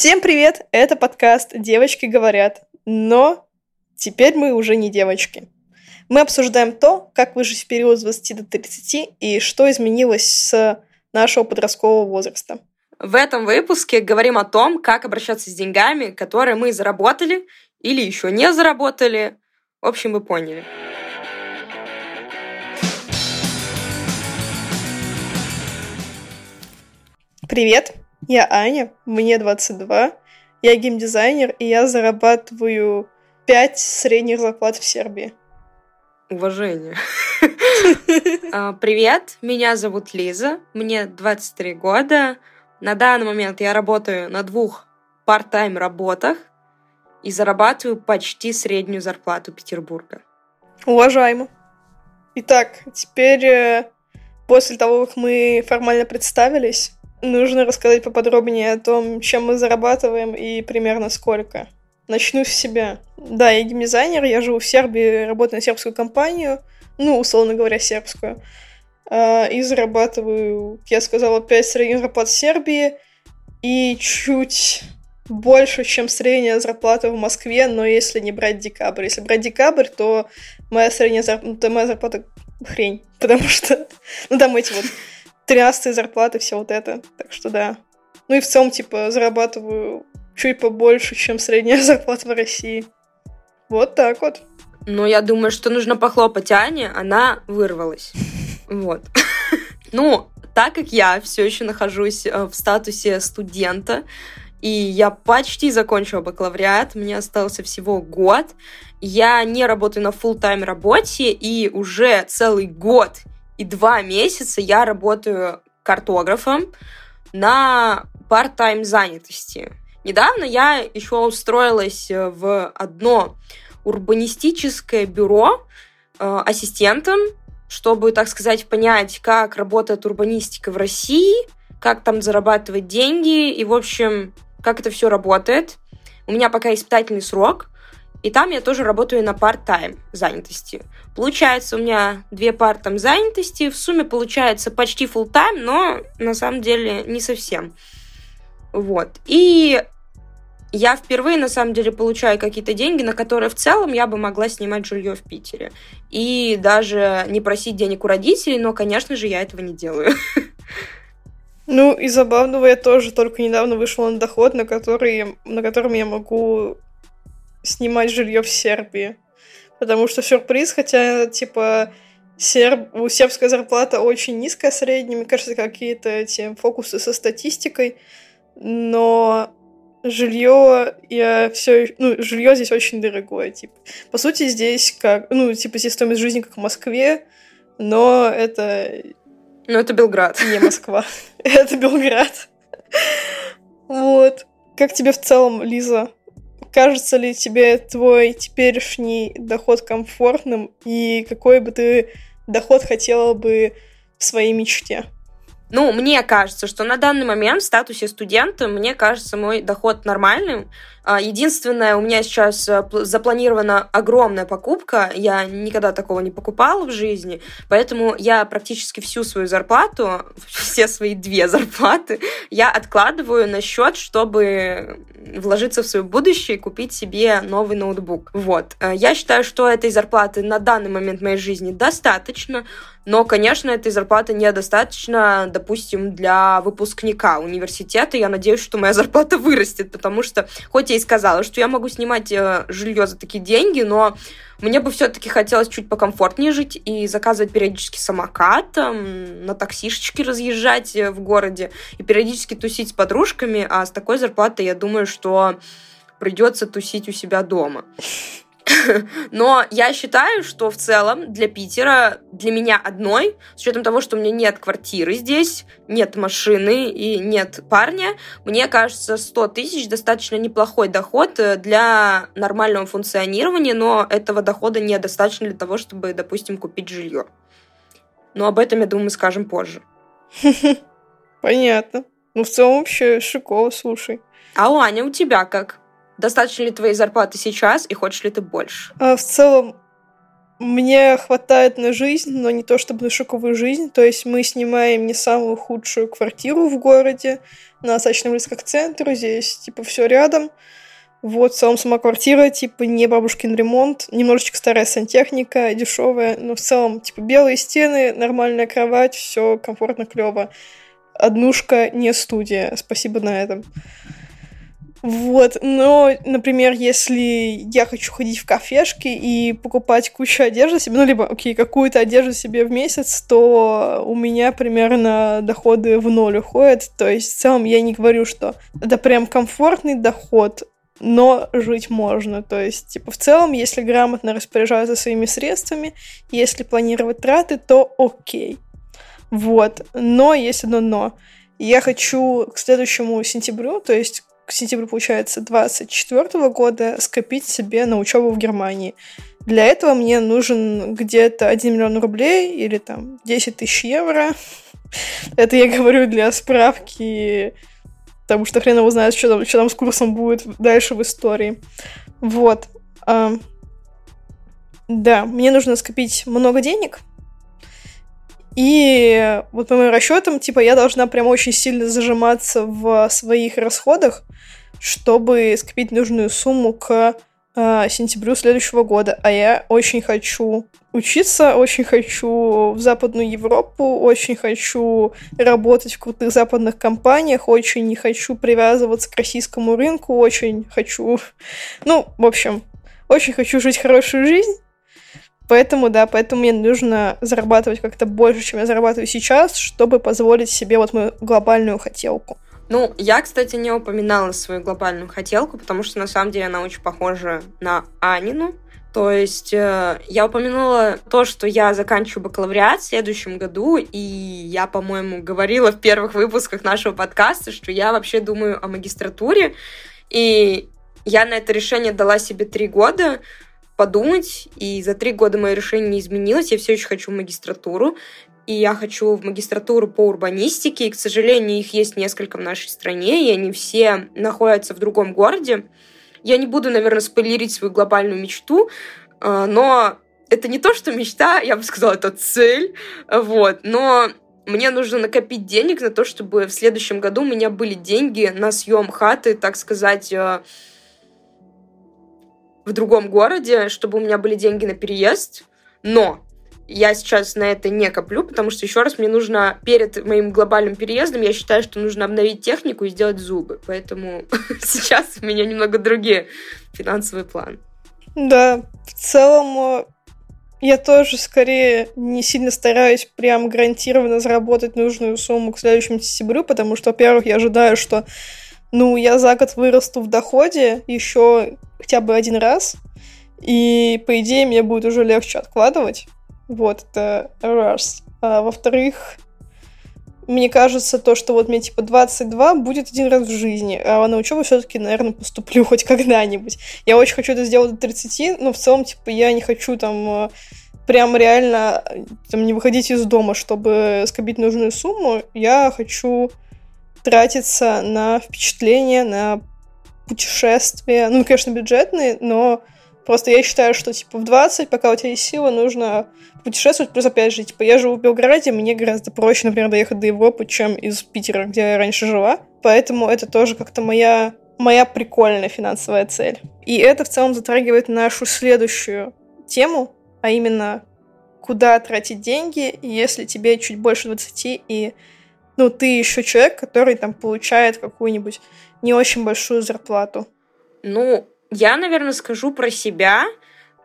Всем привет! Это подкаст «Девочки говорят», но теперь мы уже не девочки. Мы обсуждаем то, как выжить в период с 20 до 30 и что изменилось с нашего подросткового возраста. В этом выпуске говорим о том, как обращаться с деньгами, которые мы заработали или еще не заработали. В общем, вы поняли. Привет, я Аня, мне 22, я геймдизайнер, и я зарабатываю 5 средних зарплат в Сербии. Уважение. А, привет, меня зовут Лиза, мне 23 года. На данный момент я работаю на двух part-time работах и зарабатываю почти среднюю зарплату Петербурга. Уважаемо. Итак, теперь э, после того, как мы формально представились, нужно рассказать поподробнее о том, чем мы зарабатываем и примерно сколько. Начну с себя. Да, я геймдизайнер, я живу в Сербии, работаю на сербскую компанию, ну, условно говоря, сербскую. А, и зарабатываю, я сказала, 5 средних зарплат в Сербии и чуть больше, чем средняя зарплата в Москве, но если не брать декабрь. Если брать декабрь, то моя средняя зарплата, моя зарплата хрень, потому что, ну, там эти вот 13 зарплаты, все вот это. Так что да. Ну и в целом, типа, зарабатываю чуть побольше, чем средняя зарплата в России. Вот так вот. Ну, я думаю, что нужно похлопать Ане, она вырвалась. Вот. Ну, так как я все еще нахожусь э, в статусе студента, и я почти закончила бакалавриат, мне остался всего год, я не работаю на full тайм работе, и уже целый год и два месяца я работаю картографом на part-time занятости. Недавно я еще устроилась э, в одно урбанистическое бюро э, ассистентом, чтобы, так сказать, понять, как работает урбанистика в России, как там зарабатывать деньги и, в общем, как это все работает. У меня пока испытательный срок, и там я тоже работаю на part-time занятости. Получается у меня две пар там занятости, в сумме получается почти full-time, но на самом деле не совсем. Вот. И я впервые, на самом деле, получаю какие-то деньги, на которые в целом я бы могла снимать жилье в Питере. И даже не просить денег у родителей, но, конечно же, я этого не делаю. Ну, и забавного я тоже только недавно вышла на доход, на, который, на котором я могу снимать жилье в Сербии. Потому что сюрприз, хотя, типа, серб... у сербская зарплата очень низкая средняя, мне кажется, какие-то эти фокусы со статистикой, но жилье я все, ну, жилье здесь очень дорогое, типа. По сути, здесь как, ну, типа, здесь стоимость жизни как в Москве, но это... Ну, это Белград. Не Москва. это Белград. вот. Как тебе в целом, Лиза, Кажется ли тебе твой теперешний доход комфортным и какой бы ты доход хотела бы в своей мечте? Ну, мне кажется, что на данный момент в статусе студента, мне кажется, мой доход нормальным. А, единственное, у меня сейчас э, запланирована огромная покупка. Я никогда такого не покупала в жизни, поэтому я практически всю свою зарплату, все свои две зарплаты, я откладываю на счет, чтобы вложиться в свое будущее и купить себе новый ноутбук. Вот. Э, я считаю, что этой зарплаты на данный момент моей жизни достаточно, но, конечно, этой зарплаты недостаточно, допустим, для выпускника университета. Я надеюсь, что моя зарплата вырастет, потому что, хоть я и сказала, что я могу снимать э, жилье за такие деньги, но мне бы все-таки хотелось чуть покомфортнее жить и заказывать периодически самокат, на таксишечке разъезжать э, в городе и периодически тусить с подружками, а с такой зарплатой я думаю, что придется тусить у себя дома. Но я считаю, что в целом для Питера, для меня одной, с учетом того, что у меня нет квартиры здесь, нет машины и нет парня, мне кажется, 100 тысяч достаточно неплохой доход э, для нормального функционирования, но этого дохода недостаточно для того, чтобы, допустим, купить жилье. Но об этом, я думаю, скажем позже. Понятно. Ну, в целом вообще шиково, слушай. А, Аня, у тебя как? Достаточно ли твоей зарплаты сейчас и хочешь ли ты больше? А, в целом, мне хватает на жизнь, но не то чтобы на шоковую жизнь. То есть мы снимаем не самую худшую квартиру в городе, на близко к центру, здесь типа все рядом. Вот, в целом сама квартира, типа, не бабушкин ремонт, немножечко старая сантехника, дешевая, но в целом, типа, белые стены, нормальная кровать, все комфортно, клево. Однушка, не студия, спасибо на этом. Вот, но, например, если я хочу ходить в кафешки и покупать кучу одежды себе, ну, либо, окей, какую-то одежду себе в месяц, то у меня примерно доходы в ноль уходят. То есть, в целом, я не говорю, что это прям комфортный доход, но жить можно. То есть, типа, в целом, если грамотно распоряжаться своими средствами, если планировать траты, то окей. Вот. Но есть одно но. Я хочу к следующему сентябрю, то есть к сентябрю, получается, 24 года скопить себе на учебу в Германии. Для этого мне нужен где-то 1 миллион рублей или там 10 тысяч евро. Это я говорю для справки, потому что хрен его знает, что там, что там с курсом будет дальше в истории. Вот. Да, мне нужно скопить много денег, и вот по моим расчетам, типа, я должна прям очень сильно зажиматься в своих расходах, чтобы скопить нужную сумму к э, сентябрю следующего года. А я очень хочу учиться, очень хочу в Западную Европу, очень хочу работать в крутых западных компаниях, очень не хочу привязываться к российскому рынку, очень хочу... Ну, в общем, очень хочу жить хорошую жизнь, Поэтому, да, поэтому мне нужно зарабатывать как-то больше, чем я зарабатываю сейчас, чтобы позволить себе вот мою глобальную хотелку. Ну, я, кстати, не упоминала свою глобальную хотелку, потому что на самом деле она очень похожа на Анину. То есть э, я упомянула то, что я заканчиваю бакалавриат в следующем году, и я, по-моему, говорила в первых выпусках нашего подкаста, что я вообще думаю о магистратуре, и я на это решение дала себе три года, подумать, и за три года мое решение не изменилось, я все еще хочу магистратуру, и я хочу в магистратуру по урбанистике, и, к сожалению, их есть несколько в нашей стране, и они все находятся в другом городе. Я не буду, наверное, спойлерить свою глобальную мечту, а, но это не то, что мечта, я бы сказала, это цель, вот, но мне нужно накопить денег на то, чтобы в следующем году у меня были деньги на съем хаты, так сказать, а, в другом городе, чтобы у меня были деньги на переезд, но я сейчас на это не коплю, потому что, еще раз, мне нужно перед моим глобальным переездом, я считаю, что нужно обновить технику и сделать зубы. Поэтому сейчас у меня немного другие финансовые планы. Да, в целом я тоже скорее не сильно стараюсь прям гарантированно заработать нужную сумму к следующему сентябрю, потому что, во-первых, я ожидаю, что ну, я за год вырасту в доходе еще хотя бы один раз, и, по идее, мне будет уже легче откладывать. Вот, это раз. А, во-вторых, мне кажется, то, что вот мне типа 22 будет один раз в жизни, а на учебу все-таки, наверное, поступлю хоть когда-нибудь. Я очень хочу это сделать до 30, но в целом, типа, я не хочу там а, прям реально там, не выходить из дома, чтобы скопить нужную сумму. Я хочу тратиться на впечатления, на путешествия. Ну, конечно, бюджетные, но просто я считаю, что, типа, в 20, пока у тебя есть сила, нужно путешествовать. Плюс, опять же, типа, я живу в Белграде, мне гораздо проще, например, доехать до Европы, чем из Питера, где я раньше жила. Поэтому это тоже как-то моя моя прикольная финансовая цель. И это в целом затрагивает нашу следующую тему, а именно куда тратить деньги, если тебе чуть больше 20 и ну, ты еще человек, который там получает какую-нибудь не очень большую зарплату. Ну, я, наверное, скажу про себя.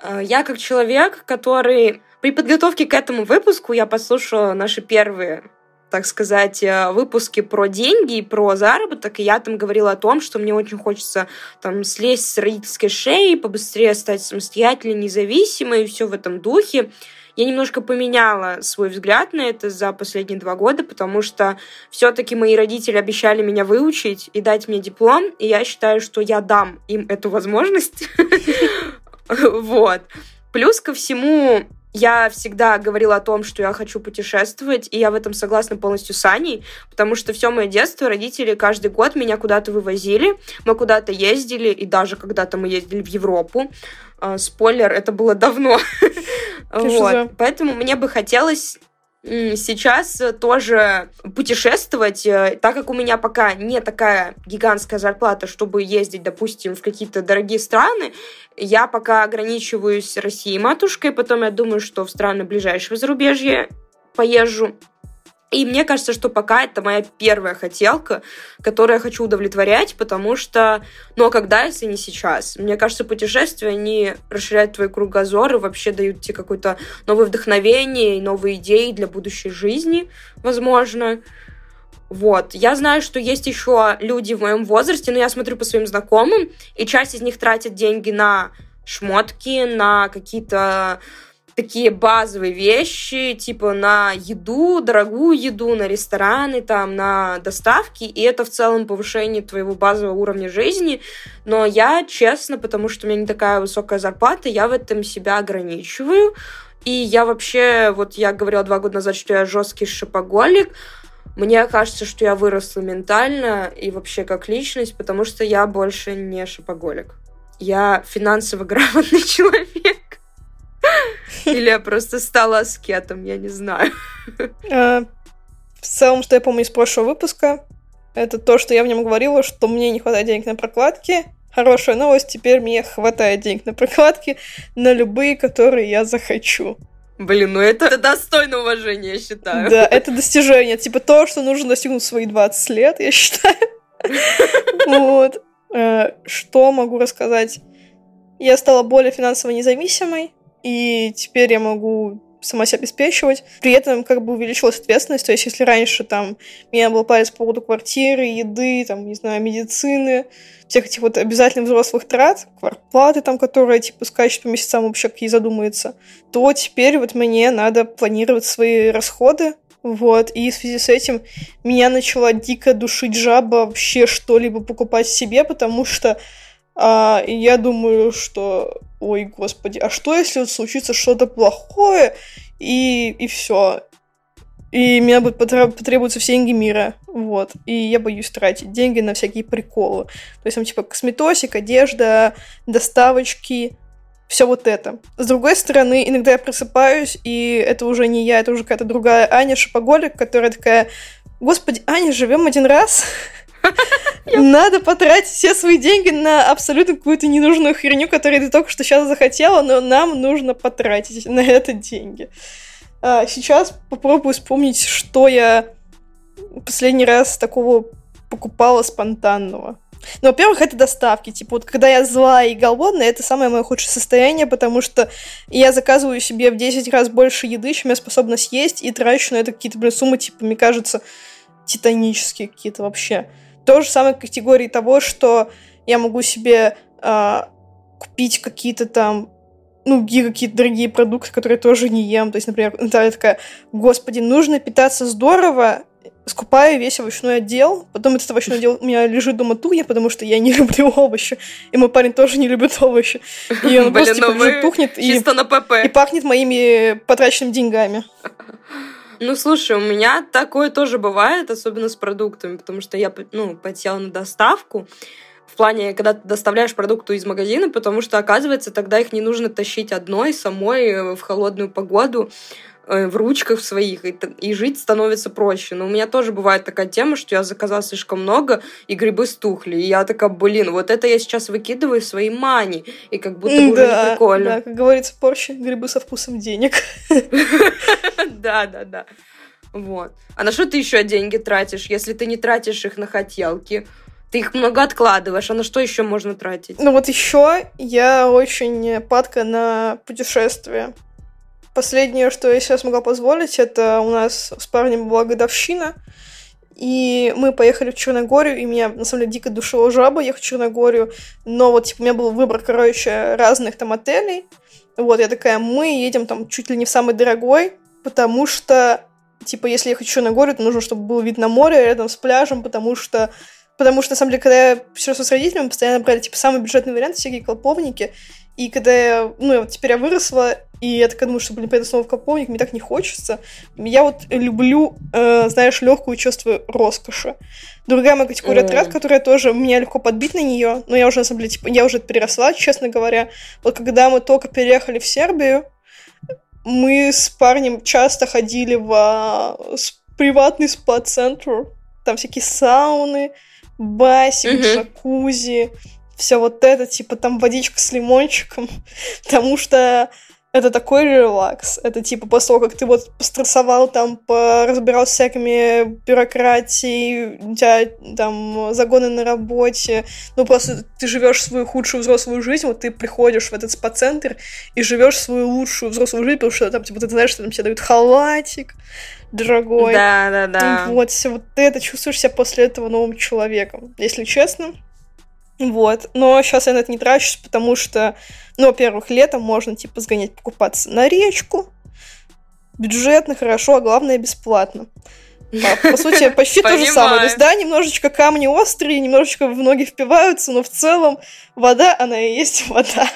Э, я как человек, который при подготовке к этому выпуску я послушала наши первые так сказать, э, выпуски про деньги и про заработок, и я там говорила о том, что мне очень хочется там слезть с родительской шеи, побыстрее стать самостоятельной, независимой, и все в этом духе. Я немножко поменяла свой взгляд на это за последние два года, потому что все-таки мои родители обещали меня выучить и дать мне диплом, и я считаю, что я дам им эту возможность. Вот. Плюс ко всему, я всегда говорила о том, что я хочу путешествовать, и я в этом согласна полностью с Аней, потому что все мое детство родители каждый год меня куда-то вывозили, мы куда-то ездили, и даже когда-то мы ездили в Европу. А, спойлер, это было давно. Вот. Поэтому мне бы хотелось сейчас тоже путешествовать, э, так как у меня пока не такая гигантская зарплата, чтобы ездить, допустим, в какие-то дорогие страны, я пока ограничиваюсь Россией матушкой, потом я думаю, что в страны ближайшего зарубежья поезжу. И мне кажется, что пока это моя первая хотелка, которую я хочу удовлетворять, потому что, ну а когда, если не сейчас? Мне кажется, путешествия, они расширяют твой кругозор и вообще дают тебе какое-то новое вдохновение новые идеи для будущей жизни, возможно. Вот. Я знаю, что есть еще люди в моем возрасте, но я смотрю по своим знакомым, и часть из них тратит деньги на шмотки, на какие-то такие базовые вещи, типа на еду, дорогую еду, на рестораны, там, на доставки, и это в целом повышение твоего базового уровня жизни. Но я, честно, потому что у меня не такая высокая зарплата, я в этом себя ограничиваю. И я вообще, вот я говорила два года назад, что я жесткий шопоголик, мне кажется, что я выросла ментально и вообще как личность, потому что я больше не шопоголик. Я финансово грамотный человек. Или я просто стала аскетом, я не знаю. А, в целом, что я помню из прошлого выпуска, это то, что я в нем говорила, что мне не хватает денег на прокладки. Хорошая новость, теперь мне хватает денег на прокладки, на любые, которые я захочу. Блин, ну это, это достойно уважения, я считаю. Да, это достижение. Типа то, что нужно достигнуть свои 20 лет, я считаю. Вот. А, что могу рассказать? Я стала более финансово независимой и теперь я могу сама себя обеспечивать. При этом как бы увеличилась ответственность, то есть если раньше там меня был палец по поводу квартиры, еды, там, не знаю, медицины, всех этих вот обязательных взрослых трат, квартплаты там, которые типа скачут по месяцам вообще какие задумаются, то теперь вот мне надо планировать свои расходы, вот, и в связи с этим меня начала дико душить жаба вообще что-либо покупать себе, потому что а, я думаю, что, ой, господи, а что если случится что-то плохое, и, и все, и мне будет потребуются все деньги мира, вот, и я боюсь тратить деньги на всякие приколы, то есть там типа косметосик, одежда, доставочки, все вот это. С другой стороны, иногда я просыпаюсь, и это уже не я, это уже какая-то другая Аня Шопоголик, которая такая, господи, Аня, живем один раз, Надо потратить все свои деньги на абсолютно какую-то ненужную херню, которую ты только что сейчас захотела, но нам нужно потратить на это деньги. А, сейчас попробую вспомнить, что я последний раз такого покупала спонтанного. Ну, во-первых, это доставки. Типа, вот когда я злая и голодная, это самое мое худшее состояние, потому что я заказываю себе в 10 раз больше еды, чем я способна съесть, и трачу на это какие-то, блин, суммы, типа, мне кажется, титанические какие-то вообще. То же самое категории того, что я могу себе э, купить какие-то там ну, какие-то дорогие продукты, которые я тоже не ем. То есть, например, Наталья такая, господи, нужно питаться здорово, скупаю весь овощной отдел, потом этот овощной отдел у меня лежит дома тухня, потому что я не люблю овощи, и мой парень тоже не любит овощи. И он просто типа, лежит, тухнет и, и пахнет моими потраченными деньгами. Ну, слушай, у меня такое тоже бывает, особенно с продуктами, потому что я, ну, подсела на доставку, в плане, когда ты доставляешь продукты из магазина, потому что, оказывается, тогда их не нужно тащить одной, самой, э, в холодную погоду, в ручках своих, и, и жить становится проще. Но у меня тоже бывает такая тема, что я заказала слишком много, и грибы стухли. И я такая, блин, вот это я сейчас выкидываю в свои мани, и как будто да, уже не прикольно. Да, как говорится, порще грибы со вкусом денег. Да, да, да. Вот. А на что ты еще деньги тратишь, если ты не тратишь их на хотелки? Ты их много откладываешь, а на что еще можно тратить? Ну вот еще я очень падка на путешествия. Последнее, что я сейчас могла позволить, это у нас с парнем была годовщина, и мы поехали в Черногорию, и меня, на самом деле, дико душила жаба ехать в Черногорию, но вот, типа, у меня был выбор, короче, разных там отелей, вот, я такая, мы едем там чуть ли не в самый дорогой, потому что, типа, если ехать в Черногорию, то нужно, чтобы был вид на море рядом с пляжем, потому что Потому что, на самом деле, когда я путешествовала с родителями, постоянно брали, типа, самый бюджетный вариант, всякие клоповники. И когда я, ну, теперь я выросла, и я такая думаю, что, блин, поеду снова в клоповник, мне так не хочется. Я вот люблю, э, знаешь, легкую чувство роскоши. Другая моя категория mm. трат, которая тоже, меня легко подбить на нее, но я уже, на самом деле, типа, я уже это переросла, честно говоря. Вот когда мы только переехали в Сербию, мы с парнем часто ходили в приватный спа-центр. Там всякие сауны, басик, угу. джакузи, все вот это, типа там водичка с лимончиком, потому что это такой релакс. Это типа после того, как ты вот пострессовал, там, разбирал с всякими бюрократией, у тебя там загоны на работе, ну просто ты живешь свою худшую взрослую жизнь, вот ты приходишь в этот спа-центр и живешь свою лучшую взрослую жизнь, потому что там, типа, ты знаешь, что там тебе дают халатик, дорогой. Да, да, да. Вот, все вот ты это чувствуешь себя после этого новым человеком. Если честно, вот. Но сейчас я на это не трачусь, потому что, ну, во-первых, летом можно, типа, сгонять покупаться на речку. Бюджетно, хорошо, а главное, бесплатно. А, по сути, почти то же самое. То есть, да, немножечко камни острые, немножечко в ноги впиваются, но в целом вода, она и есть вода.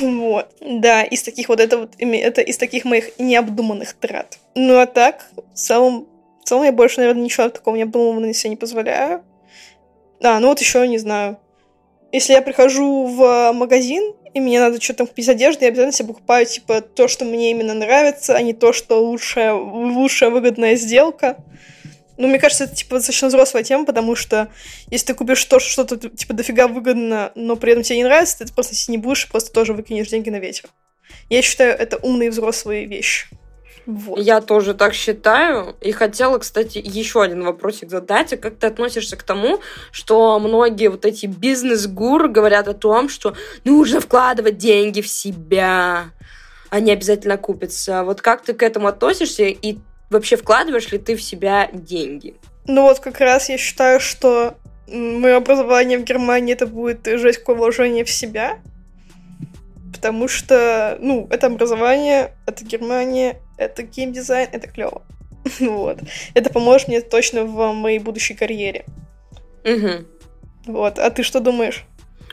Вот. Да, из таких вот это вот, это из таких моих необдуманных трат. Ну, а так, в целом, в целом я больше, наверное, ничего такого необдуманного себе не позволяю. Да, ну вот еще не знаю. Если я прихожу в магазин, и мне надо что-то там купить одежды, я обязательно себе покупаю, типа, то, что мне именно нравится, а не то, что лучшая, лучшая выгодная сделка. Ну, мне кажется, это, типа, достаточно взрослая тема, потому что если ты купишь то, что что-то, типа, дофига выгодно, но при этом тебе не нравится, ты просто не будешь, просто тоже выкинешь деньги на ветер. Я считаю, это умные взрослые вещи. Вот. Я тоже так считаю. И хотела, кстати, еще один вопросик задать. А как ты относишься к тому, что многие вот эти бизнес-гуры говорят о том, что нужно вкладывать деньги в себя, они обязательно купятся. Вот как ты к этому относишься и вообще вкладываешь ли ты в себя деньги? Ну вот как раз я считаю, что мое образование в Германии это будет жесть какое вложение в себя, потому что, ну, это образование, это Германия, это геймдизайн, это клево. вот. Это поможет мне точно в моей будущей карьере. Угу. Вот. А ты что думаешь?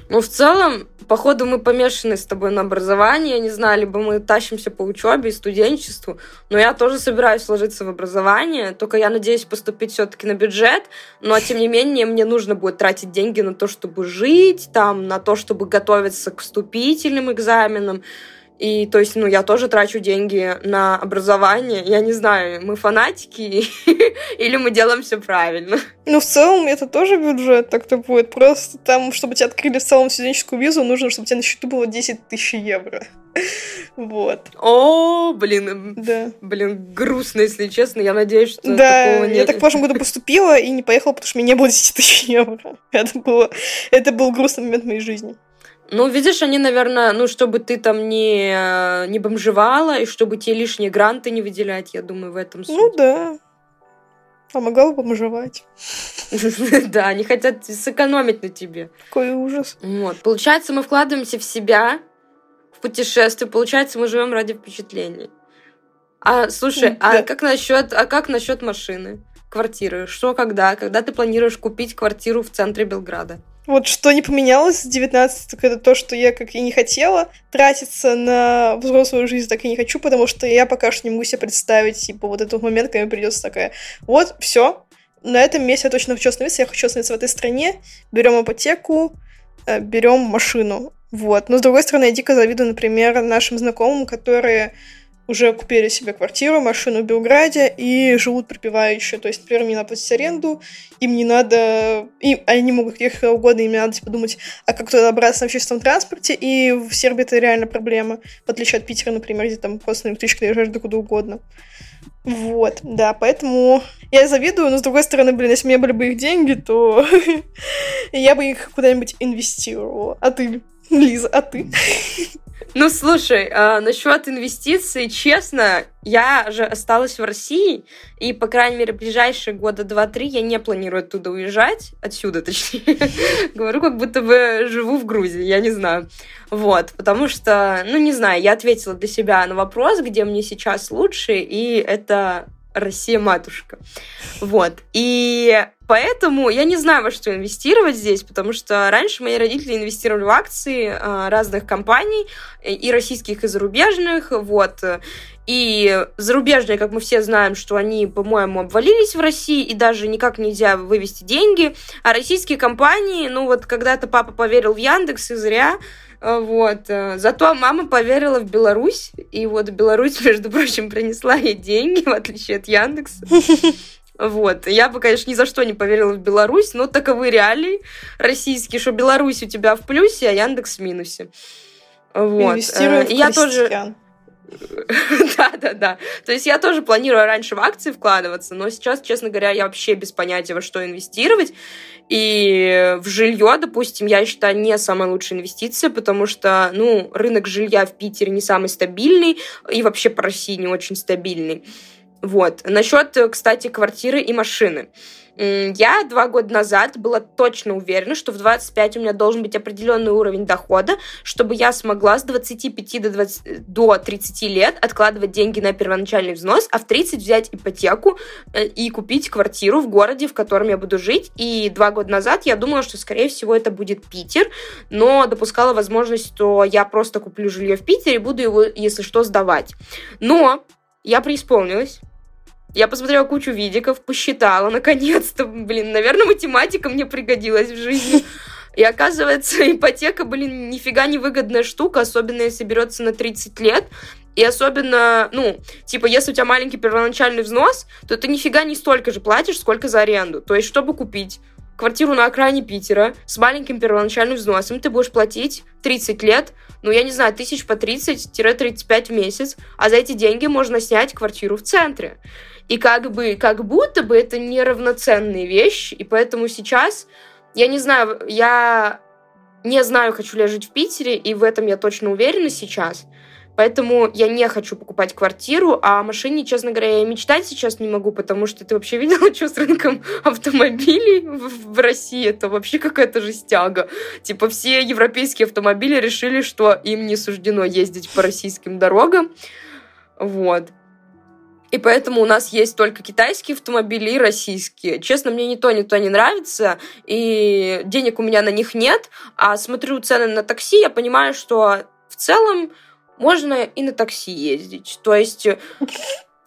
Ну, в целом, походу, мы помешаны с тобой на образовании. Я не знаю, либо мы тащимся по учебе и студенчеству, но я тоже собираюсь вложиться в образование, только я надеюсь поступить все-таки на бюджет, но, тем не менее, мне нужно будет тратить деньги на то, чтобы жить, там, на то, чтобы готовиться к вступительным экзаменам. И то есть, ну, я тоже трачу деньги на образование. Я не знаю, мы фанатики или мы делаем все правильно. Ну, в целом, это тоже бюджет так-то будет. Просто там, чтобы тебе открыли в целом студенческую визу, нужно, чтобы у тебя на счету было 10 тысяч евро. Вот. О, блин. Да. Блин, грустно, если честно. Я надеюсь, что да, такого нет. я так в прошлом году поступила и не поехала, потому что у меня не было 10 тысяч евро. Это, было, это был грустный момент в моей жизни. Ну, видишь, они, наверное, ну, чтобы ты там не, не бомжевала, и чтобы тебе лишние гранты не выделять, я думаю, в этом суть. Ну, да. Помогала бомжевать. Да, они хотят сэкономить на тебе. Какой ужас. Вот. Получается, мы вкладываемся в себя, в путешествие. Получается, мы живем ради впечатлений. А, слушай, а как насчет, а как насчет машины? Квартиры? Что когда? Когда ты планируешь купить квартиру в центре Белграда? Вот что не поменялось с 19 так это то, что я, как и не хотела, тратиться на взрослую жизнь так и не хочу, потому что я пока что не могу себе представить, типа, вот этот момент, когда мне придется такая, вот, все, на этом месте я точно хочу остановиться, я хочу остановиться в этой стране, берем ипотеку, э, берем машину, вот. Но, с другой стороны, я дико завидую, например, нашим знакомым, которые уже купили себе квартиру, машину в Белграде и живут припеваючи. То есть, например, мне надо платить аренду, им не надо... И они могут ехать куда угодно, им не надо типа, думать, а как туда добраться на общественном транспорте, и в Сербии это реально проблема, в отличие от Питера, например, где там просто на электричке доезжаешь до куда угодно. Вот, да, поэтому я завидую, но с другой стороны, блин, если у меня были бы их деньги, то я бы их куда-нибудь инвестировала. А ты, Лиза, а ты? Ну, слушай, э, насчет инвестиций, честно, я же осталась в России, и, по крайней мере, ближайшие года два-три я не планирую оттуда уезжать, отсюда, точнее. Говорю, как будто бы живу в Грузии, я не знаю. Вот, потому что, ну, не знаю, я ответила для себя на вопрос, где мне сейчас лучше, и это Россия матушка. Вот. И поэтому я не знаю, во что инвестировать здесь, потому что раньше мои родители инвестировали в акции э, разных компаний, и российских, и зарубежных, вот. И зарубежные, как мы все знаем, что они, по-моему, обвалились в России, и даже никак нельзя вывести деньги. А российские компании, ну вот когда-то папа поверил в Яндекс, и зря, э, вот. Зато мама поверила в Беларусь, и вот Беларусь, между прочим, принесла ей деньги, в отличие от Яндекса. Вот. Я бы, конечно, ни за что не поверила в Беларусь, но таковы реалии российские, что Беларусь у тебя в плюсе, а Яндекс в минусе. Вот. Инвестируем в я тоже Да, да, да. То есть я тоже планирую раньше в акции вкладываться, но сейчас, честно говоря, я вообще без понятия, во что инвестировать. И в жилье, допустим, я считаю, не самая лучшая инвестиция, потому что, ну, рынок жилья в Питере не самый стабильный, и вообще по России не очень стабильный. Вот. Насчет, кстати, квартиры и машины. Я два года назад была точно уверена, что в 25 у меня должен быть определенный уровень дохода, чтобы я смогла с 25 до, 20, до 30 лет откладывать деньги на первоначальный взнос, а в 30 взять ипотеку э, и купить квартиру в городе, в котором я буду жить. И два года назад я думала, что, скорее всего, это будет Питер, но допускала возможность, что я просто куплю жилье в Питере и буду его, если что, сдавать. Но я преисполнилась я посмотрела кучу видиков, посчитала, наконец-то, блин, наверное, математика мне пригодилась в жизни. И оказывается, ипотека, блин, нифига не выгодная штука, особенно если берется на 30 лет. И особенно, ну, типа, если у тебя маленький первоначальный взнос, то ты нифига не столько же платишь, сколько за аренду. То есть, чтобы купить квартиру на окраине Питера с маленьким первоначальным взносом, ты будешь платить 30 лет, ну, я не знаю, тысяч по 30-35 в месяц, а за эти деньги можно снять квартиру в центре. И как бы, как будто бы это неравноценные вещи, и поэтому сейчас, я не знаю, я не знаю, хочу ли я жить в Питере, и в этом я точно уверена сейчас. Поэтому я не хочу покупать квартиру, а о машине, честно говоря, я мечтать сейчас не могу, потому что ты вообще видела, что с рынком автомобилей в России? Это вообще какая-то жестяга. Типа все европейские автомобили решили, что им не суждено ездить по российским дорогам. Вот. И поэтому у нас есть только китайские автомобили и российские. Честно, мне ни то, ни то не нравится, и денег у меня на них нет. А смотрю цены на такси, я понимаю, что в целом можно и на такси ездить. То есть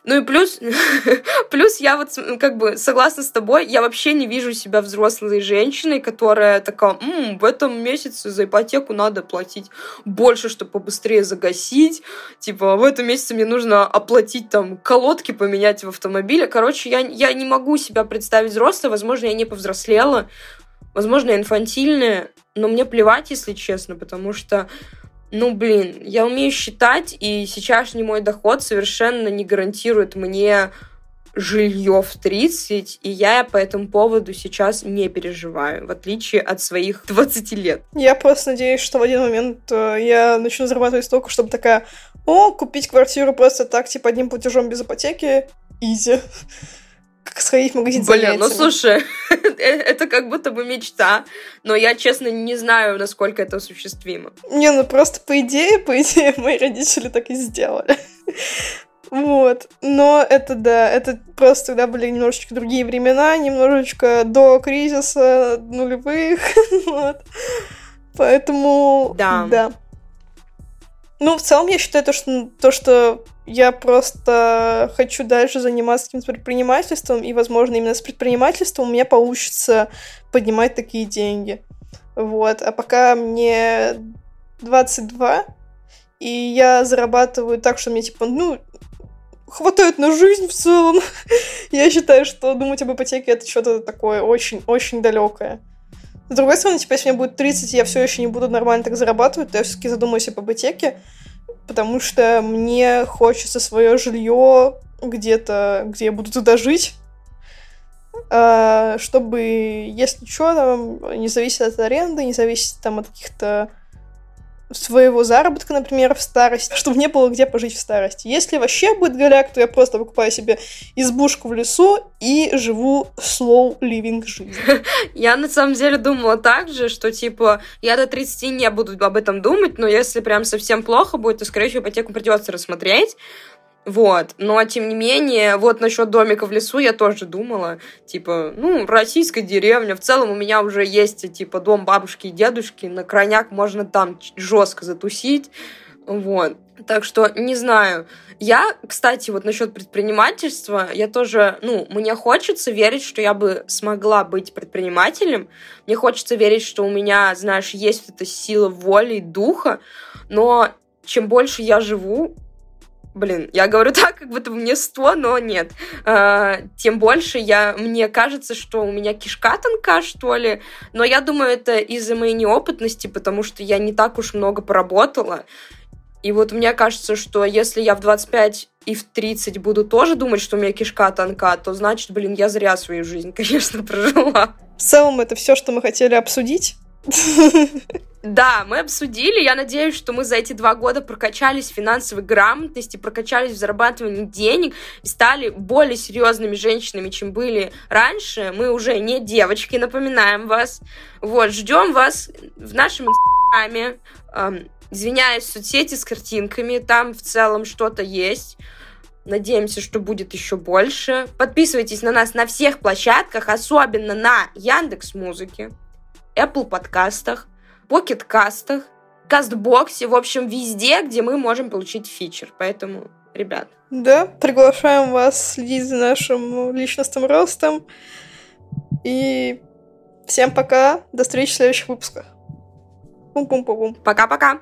ну и плюс, плюс я вот как бы согласна с тобой, я вообще не вижу себя взрослой женщиной, которая такая, М, в этом месяце за ипотеку надо платить больше, чтобы побыстрее загасить. Типа, в этом месяце мне нужно оплатить там колодки, поменять в автомобиле. Короче, я, я не могу себя представить взрослой, возможно, я не повзрослела, возможно, я инфантильная, но мне плевать, если честно, потому что ну, блин, я умею считать, и сейчасшний мой доход совершенно не гарантирует мне жилье в 30, и я по этому поводу сейчас не переживаю, в отличие от своих 20 лет. Я просто надеюсь, что в один момент э, я начну зарабатывать столько, чтобы такая, о, купить квартиру просто так, типа, одним платежом без ипотеки, изи сходить в магазин Блин, ну слушай, э, это как будто бы мечта, но я, честно, не знаю, насколько это осуществимо. Не, ну просто по идее, по идее, мои родители так и сделали. Вот. Но это да, это просто тогда были немножечко другие времена, немножечко до кризиса нулевых. вот. Поэтому... Да. Да. Ну, в целом, я считаю то, что, то, что я просто хочу дальше заниматься каким-то предпринимательством, и, возможно, именно с предпринимательством у меня получится поднимать такие деньги. Вот. А пока мне 22, и я зарабатываю так, что мне, типа, ну, хватает на жизнь в целом. я считаю, что думать об ипотеке это что-то такое очень-очень далекое. С другой стороны, типа, если мне будет 30, и я все еще не буду нормально так зарабатывать, то я все-таки задумаюсь об ипотеке, потому что мне хочется свое жилье где-то, где я буду туда жить, а, чтобы, если что, там, не зависеть от аренды, не зависеть там от каких-то своего заработка, например, в старости, чтобы не было где пожить в старости. Если вообще будет голяк, то я просто покупаю себе избушку в лесу и живу slow living жизнь. Я на самом деле думала так же, что типа я до 30 не буду об этом думать, но если прям совсем плохо будет, то, скорее всего, ипотеку придется рассмотреть. Вот, но тем не менее, вот насчет домика в лесу я тоже думала, типа, ну, российская деревня, в целом у меня уже есть, типа, дом бабушки и дедушки, на крайняк можно там жестко затусить, вот. Так что не знаю. Я, кстати, вот насчет предпринимательства, я тоже, ну, мне хочется верить, что я бы смогла быть предпринимателем. Мне хочется верить, что у меня, знаешь, есть эта сила воли и духа. Но чем больше я живу, блин, я говорю так, как будто мне сто, но нет. А, тем больше я, мне кажется, что у меня кишка тонка, что ли. Но я думаю, это из-за моей неопытности, потому что я не так уж много поработала. И вот мне кажется, что если я в 25 и в 30 буду тоже думать, что у меня кишка тонка, то значит, блин, я зря свою жизнь, конечно, прожила. В целом, это все, что мы хотели обсудить. Да, мы обсудили. Я надеюсь, что мы за эти два года прокачались в финансовой грамотности, прокачались в зарабатывании денег и стали более серьезными женщинами, чем были раньше. Мы уже не девочки, напоминаем вас. Вот, ждем вас в нашем инстаграме. Извиняюсь, соцсети с картинками, там в целом что-то есть. Надеемся, что будет еще больше. Подписывайтесь на нас на всех площадках, особенно на Яндекс Музыке, Apple подкастах, Pocket кастах, Кастбоксе, в общем, везде, где мы можем получить фичер. Поэтому, ребят. Да, приглашаем вас следить за нашим личностным ростом. И всем пока. До встречи в следующих выпусках. Пум-пум-пум. Пока-пока.